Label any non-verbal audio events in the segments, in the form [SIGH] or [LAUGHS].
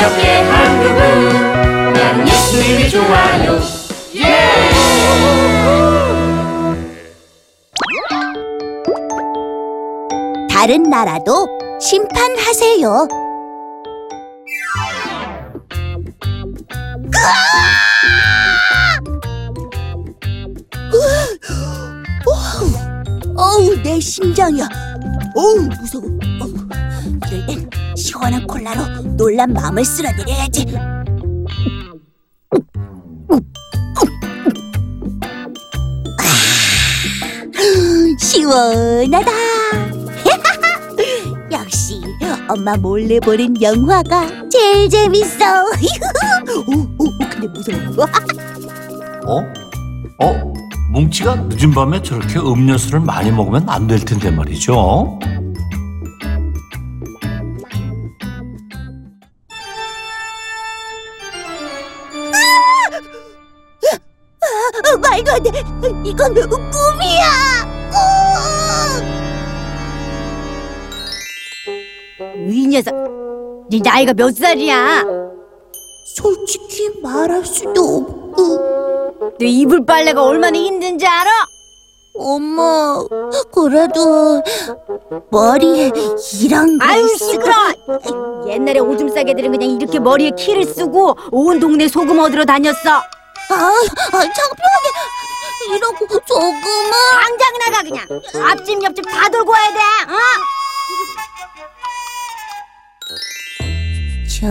가볍게 한 그분 나는 예수님이 좋아요 예! 다른 나라도 심판하세요. 어우, 내 심장이야. 어우, 무서워. 어우, 이럴 땐 시원한 콜라로 놀란 마음을 쓸어내려야지. 아, 시원하다. [LAUGHS] 역시 엄마 몰래 보는 영화가 제일 재밌어. [LAUGHS] 오, 오, 오, 근데 무서워. 어? 어? 뭉치가 늦은 밤에 저렇게 음료수를 많이 먹으면 안 될 텐데 말이죠. 말도 안 돼. 이건 꿈이야. 꿈. 이 녀석, 네 나이가 몇 살이야? 솔직히 말할 수도 없고. 너 이불 빨래가 얼마나 힘든지 알아? 엄마, 그래도 머리에 이런 거 아유 있으면- 시끄러. 옛날에 오줌 싸개들은 그냥 이렇게 머리에 키를 쓰고 온 동네 소금 얻으러 다녔어. 아, 아, 창피하게 이러고 조금은. 당장 나가 그냥. 앞집 옆집 다 돌고 와야 돼. 어? 저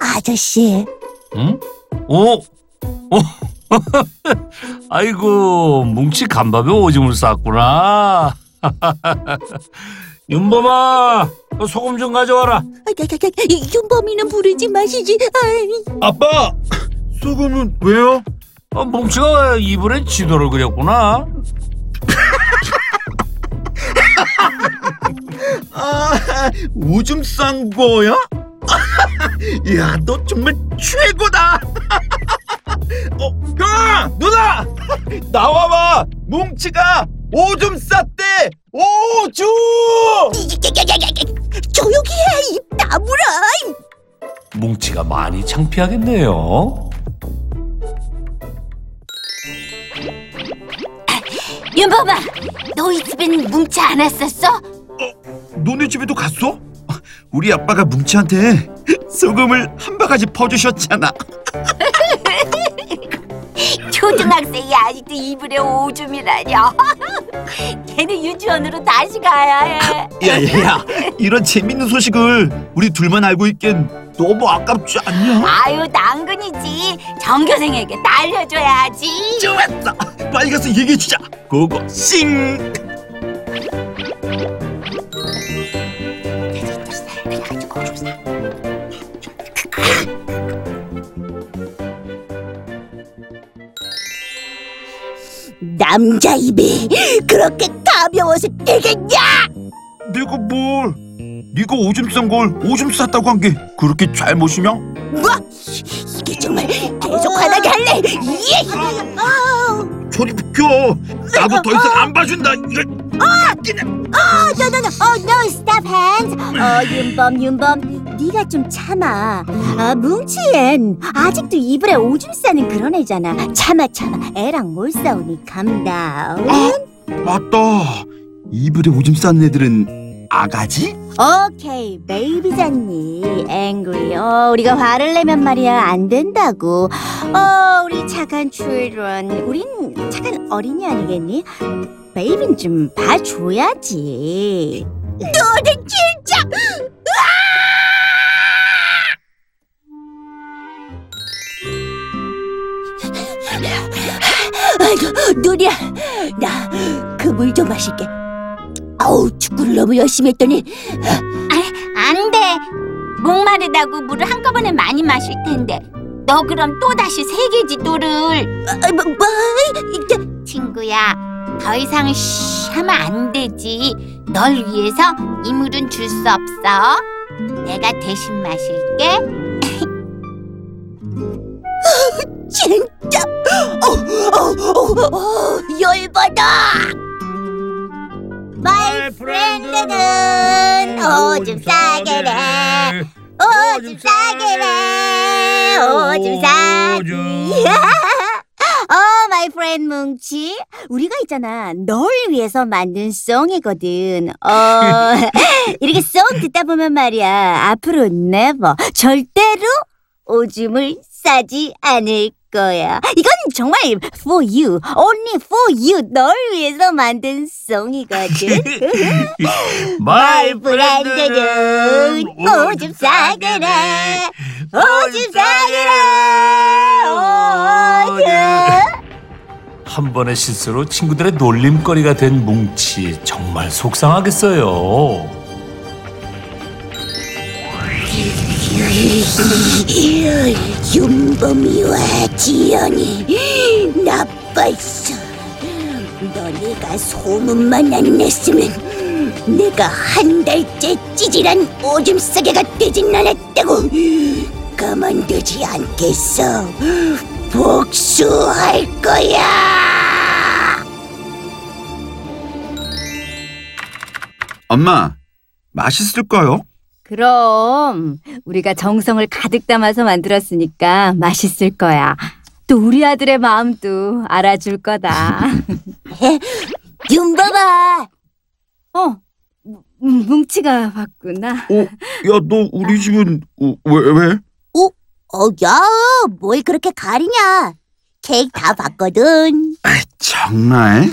아, 아저씨, 응? 오! 오! [LAUGHS] 아이고, 뭉치 간밥에 오줌을 쌌구나. [LAUGHS] 윤범아, 너 소금 좀 가져와라. 아, 야, 야, 야, 이 윤범이는 부르지 마시지. 아이. 아빠! 소금은 왜요? 어, 뭉치가 이불에 지도를 그렸구나. [LAUGHS] 아, 오줌 싼 거야? [LAUGHS] 이야, 너 정말 최고다! [LAUGHS] 어, 형아! 누나! 나와봐! 뭉치가 오줌 쌌대! 오줌! 조용히 해, 입 다물어. 뭉치가 많이 창피하겠네요. 윤범아, 너희 집엔 뭉치 안 왔었어? 너네 집에도 갔어? 우리 아빠가 뭉치한테 소금을 한 바가지 퍼주셨잖아. [LAUGHS] 초등학생이 아직도 이불에 오줌이라뇨. [LAUGHS] 걔는 유치원으로 다시 가야 해. 야야야, 이런 재밌는 소식을 우리 둘만 알고 있긴 너무 아깝지 않냐? 아유, 당근이지. 전교생에게 날려줘야지. 좋았어. 빨리 가서 얘기해 주자. 고고 싱. 남자 입이 그렇게 가벼워서 되겠냐? 내가 뭘? 네가 오줌 싼 걸 오줌 쌌다고 한 게 그렇게 잘못이냐? 뭐? 이게 정말 계속 화나게 할래? 예! 저리 비켜. 나도 더 이상 안 봐준다. 이거 그냥 어, no, no, no. No, stop hands. 어, 윤범, 윤범. 네가 좀 참아. 아, 뭉치엔 아직도 이불에 오줌 싸는 그런 애잖아. 참아, 참아. 애랑 못 싸우니 감다운. 맞다. 이불에 오줌 싼 애들은 아가지? 오케이, 베이비잖니. angry. 어, 우리가 화를 내면 말이야 안 된다고. 어, 우리 착한 children. 우린 착한 어린이 아니겠니? 베이비는 좀 봐줘야지. 너는 진짜! 아이고, 누리야, 나 그 물 좀 마실게. 아우, 축구를 너무 열심히 했더니 안 돼. 목마르다고 물을 한꺼번에 많이 마실 텐데. 너 그럼 또 다시 세 개지 또를. 아, 뭐, 뭐, 이게 친구야, 더 이상 쉬 하면 안 되지. 널 위해서 이 물은 줄 수 없어. 내가 대신 마실게. [LAUGHS] 진짜, 어, 어, 어, 어, 열받아. My friend는 오줌싸개래. 오줌싸개래 오줌싸개. [LAUGHS] 어 my friend 뭉치. 우리가 있잖아. 널 위해서 만든 song이거든. 어 [LAUGHS] 이렇게 song 듣다 보면 말이야. 앞으로 never 절대로 오줌을 싸지 않을 거야. 이건 정말 for you. Only for you. 널 위해서 만든 song이거든. My friend는 오줌 싸개래. 오줌 오줌 한 번의 실수로 친구들의 놀림거리가 된 뭉치 정말 속상하겠어요. [LAUGHS] 윤범이와 지연이 나빴어. 너네가 소문만 안 냈으면 내가 한 달째 찌질한 오줌 싸개가 되진 않았다고 가만두지 않겠어. 복수할 거야. 엄마, 맛있을까요? 그럼 우리가 정성을 가득 담아서 만들었으니까 맛있을 거야. 또 우리 아들의 마음도 알아줄 거다. [LAUGHS] 윤범아, 어, 뭉- 뭉치가 왔구나. 어, 야, 너 우리 집은 어, 왜 왜? 어, 야, 뭘 그렇게 가리냐? 케이크 다 봤거든. 정말?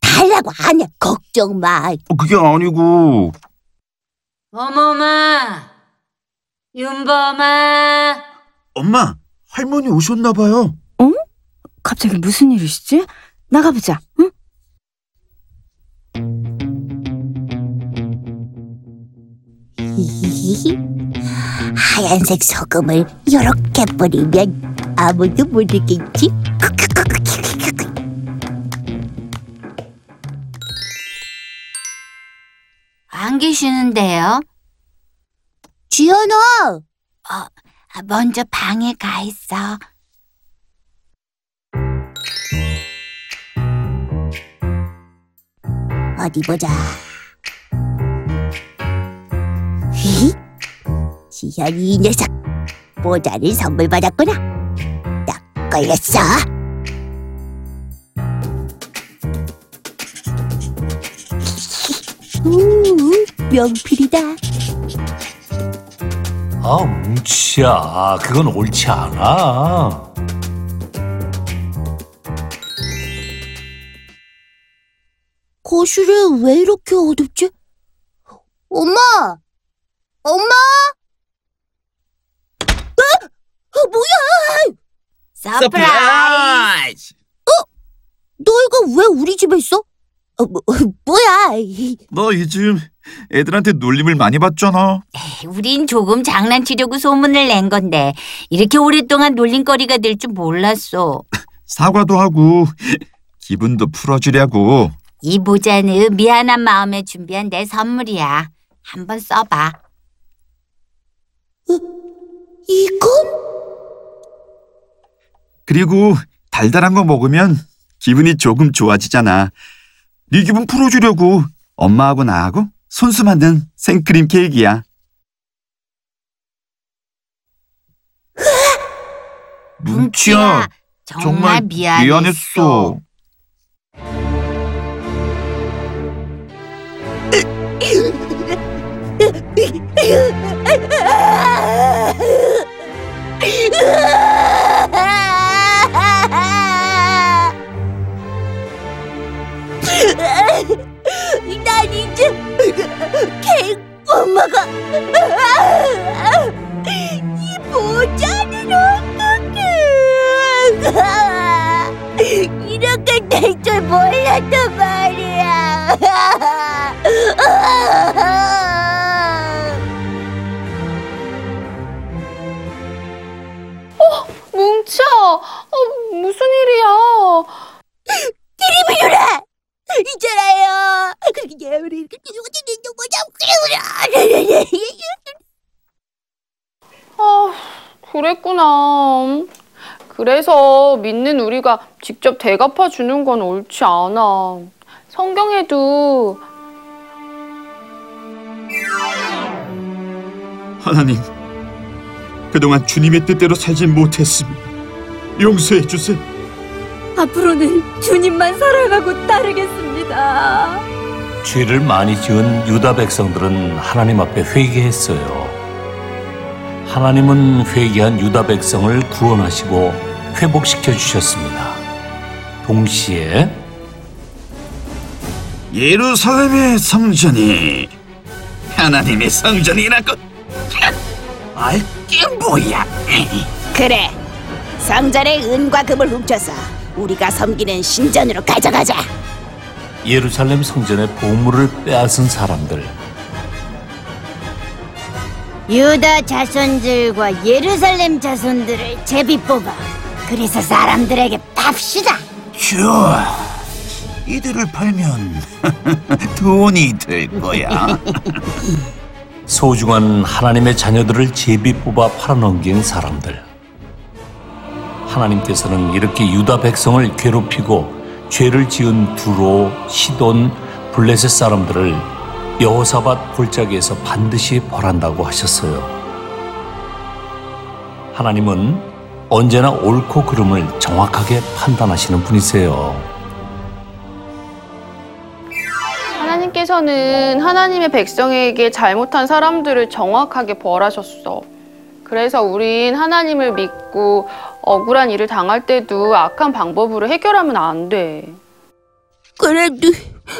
달라고 안 해. 걱정 마. 어, 그게 아니고 어머마, 윤범아. 엄마 할머니 오셨나 봐요. 갑자기 무슨 일이시지? 나가보자. 응? [LAUGHS] 하얀색 소금을 이렇게 뿌리면 아무도 모르겠지? 안 [LAUGHS] 계시는데요? 지연아, 아, 먼저 방에 가 있어. 어디 보자. 히? 지연이 이 녀석 모자를 선물 받았구나. 딱 걸렸어. 우, 명필이다. 아, 뭉치야. 그건 옳지 않아. 거실에 왜 이렇게 어둡지? 엄마! 엄마! 어? 어, 뭐야! 서프라이즈! 너희가 왜 우리 집에 있어? 어, 뭐, [LAUGHS] 뭐야? 너 요즘 애들한테 놀림을 많이 받잖아. 우린 조금 장난치려고 소문을 낸 건데 이렇게 오랫동안 놀림거리가 될 줄 몰랐어. [LAUGHS] 사과도 하고 기분도 풀어주려고. 이 모자는 미안한 마음에 준비한 내 선물이야. 한번 써봐. 이건? 그리고 달달한 거 먹으면 기분이 조금 좋아지잖아. 네 기분 풀어주려고 엄마하고 나하고 손수 만든 생크림 케이크야. 뭉치야, 정말, 미안했어. 미안했어. [LAUGHS] 이 모자는 어떡해. 이렇게 될 줄 몰랐단 말이야. 뭉쳐! 어, 무슨 일이야? 드리블요라 있잖아요! 그렇게 우리 아, 그랬구나. 그래서 믿는 우리가 직접 대갚아 주는 건 옳지 않아. 성경에도 하나님, 그동안 주님의 뜻대로 살지 못했습니다. 용서해 주세요. 앞으로는 주님만 사랑하고 따르겠습니다. 죄를 많이 지은 유다 백성들은 하나님 앞에 회개했어요. 하나님은 회개한 유다 백성을 구원하시고 회복시켜 주셨습니다. 동시에 예루살렘의 성전이 하나님의 성전이라고 알게 뭐야? 그래. 성전의 은과 금을 훔쳐서 우리가 섬기는 신전으로 가져가자. 예루살렘 성전의 보물을 빼앗은 사람들 유다 자손들과 예루살렘 자손들을 제비 뽑아. 그래서 사람들에게 팝시다. 좋아. 이들을 팔면 [LAUGHS] 돈이 될 거야. [LAUGHS] 소중한 하나님의 자녀들을 제비 뽑아 팔아넘긴 사람들. 하나님께서는 이렇게 유다 백성을 괴롭히고 죄를 지은 두로, 시돈, 블레셋 사람들을 여호사밧 골짜기에서 반드시 벌한다고 하셨어요. 하나님은 언제나 옳고 그름을 정확하게 판단하시는 분이세요. 하나님께서는 하나님의 백성에게 잘못한 사람들을 정확하게 벌하셨어. 그래서 우린 하나님을 믿고 억울한 일을 당할 때도 악한 방법으로 해결하면 안 돼. 그래도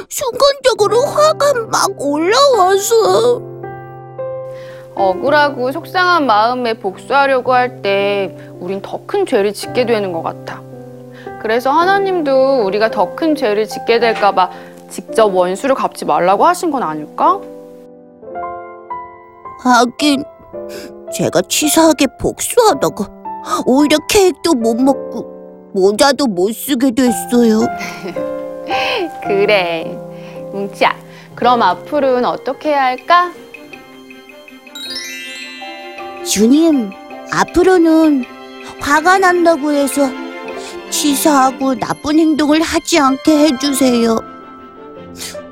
순간적으로 화가 막 올라와서 억울하고 속상한 마음에 복수하려고 할 때 우린 더 큰 죄를 짓게 되는 것 같아. 그래서 하나님도 우리가 더 큰 죄를 짓게 될까봐 직접 원수를 갚지 말라고 하신 건 아닐까? 하긴 제가 치사하게 복수하다가 오히려 케이크도 못 먹고 모자도 못 쓰게 됐어요. [LAUGHS] 그래. 뭉치야, 그럼 앞으로는 어떻게 해야 할까? 주님, 앞으로는 화가 난다고 해서 치사하고 나쁜 행동을 하지 않게 해주세요.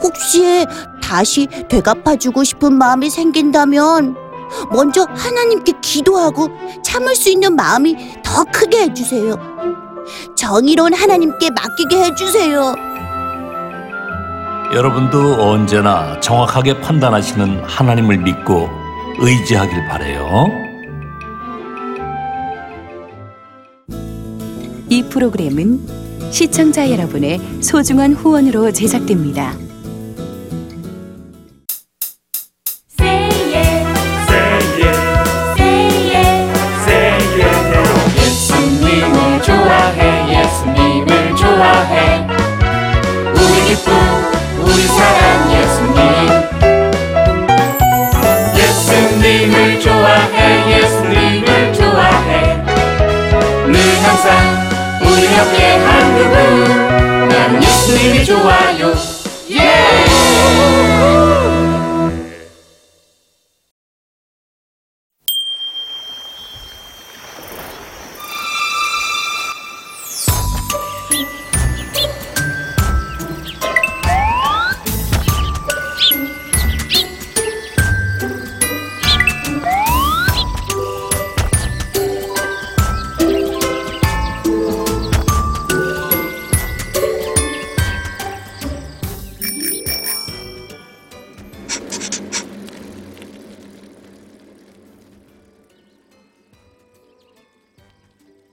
혹시 다시 되갚아주고 싶은 마음이 생긴다면 먼저 하나님께 기도하고 참을 수 있는 마음이 더 크게 해주세요. 정의로운 하나님께 맡기게 해주세요. 여러분도 언제나 정확하게 판단하시는 하나님을 믿고 의지하길 바래요. 이 프로그램은 시청자 여러분의 소중한 후원으로 제작됩니다.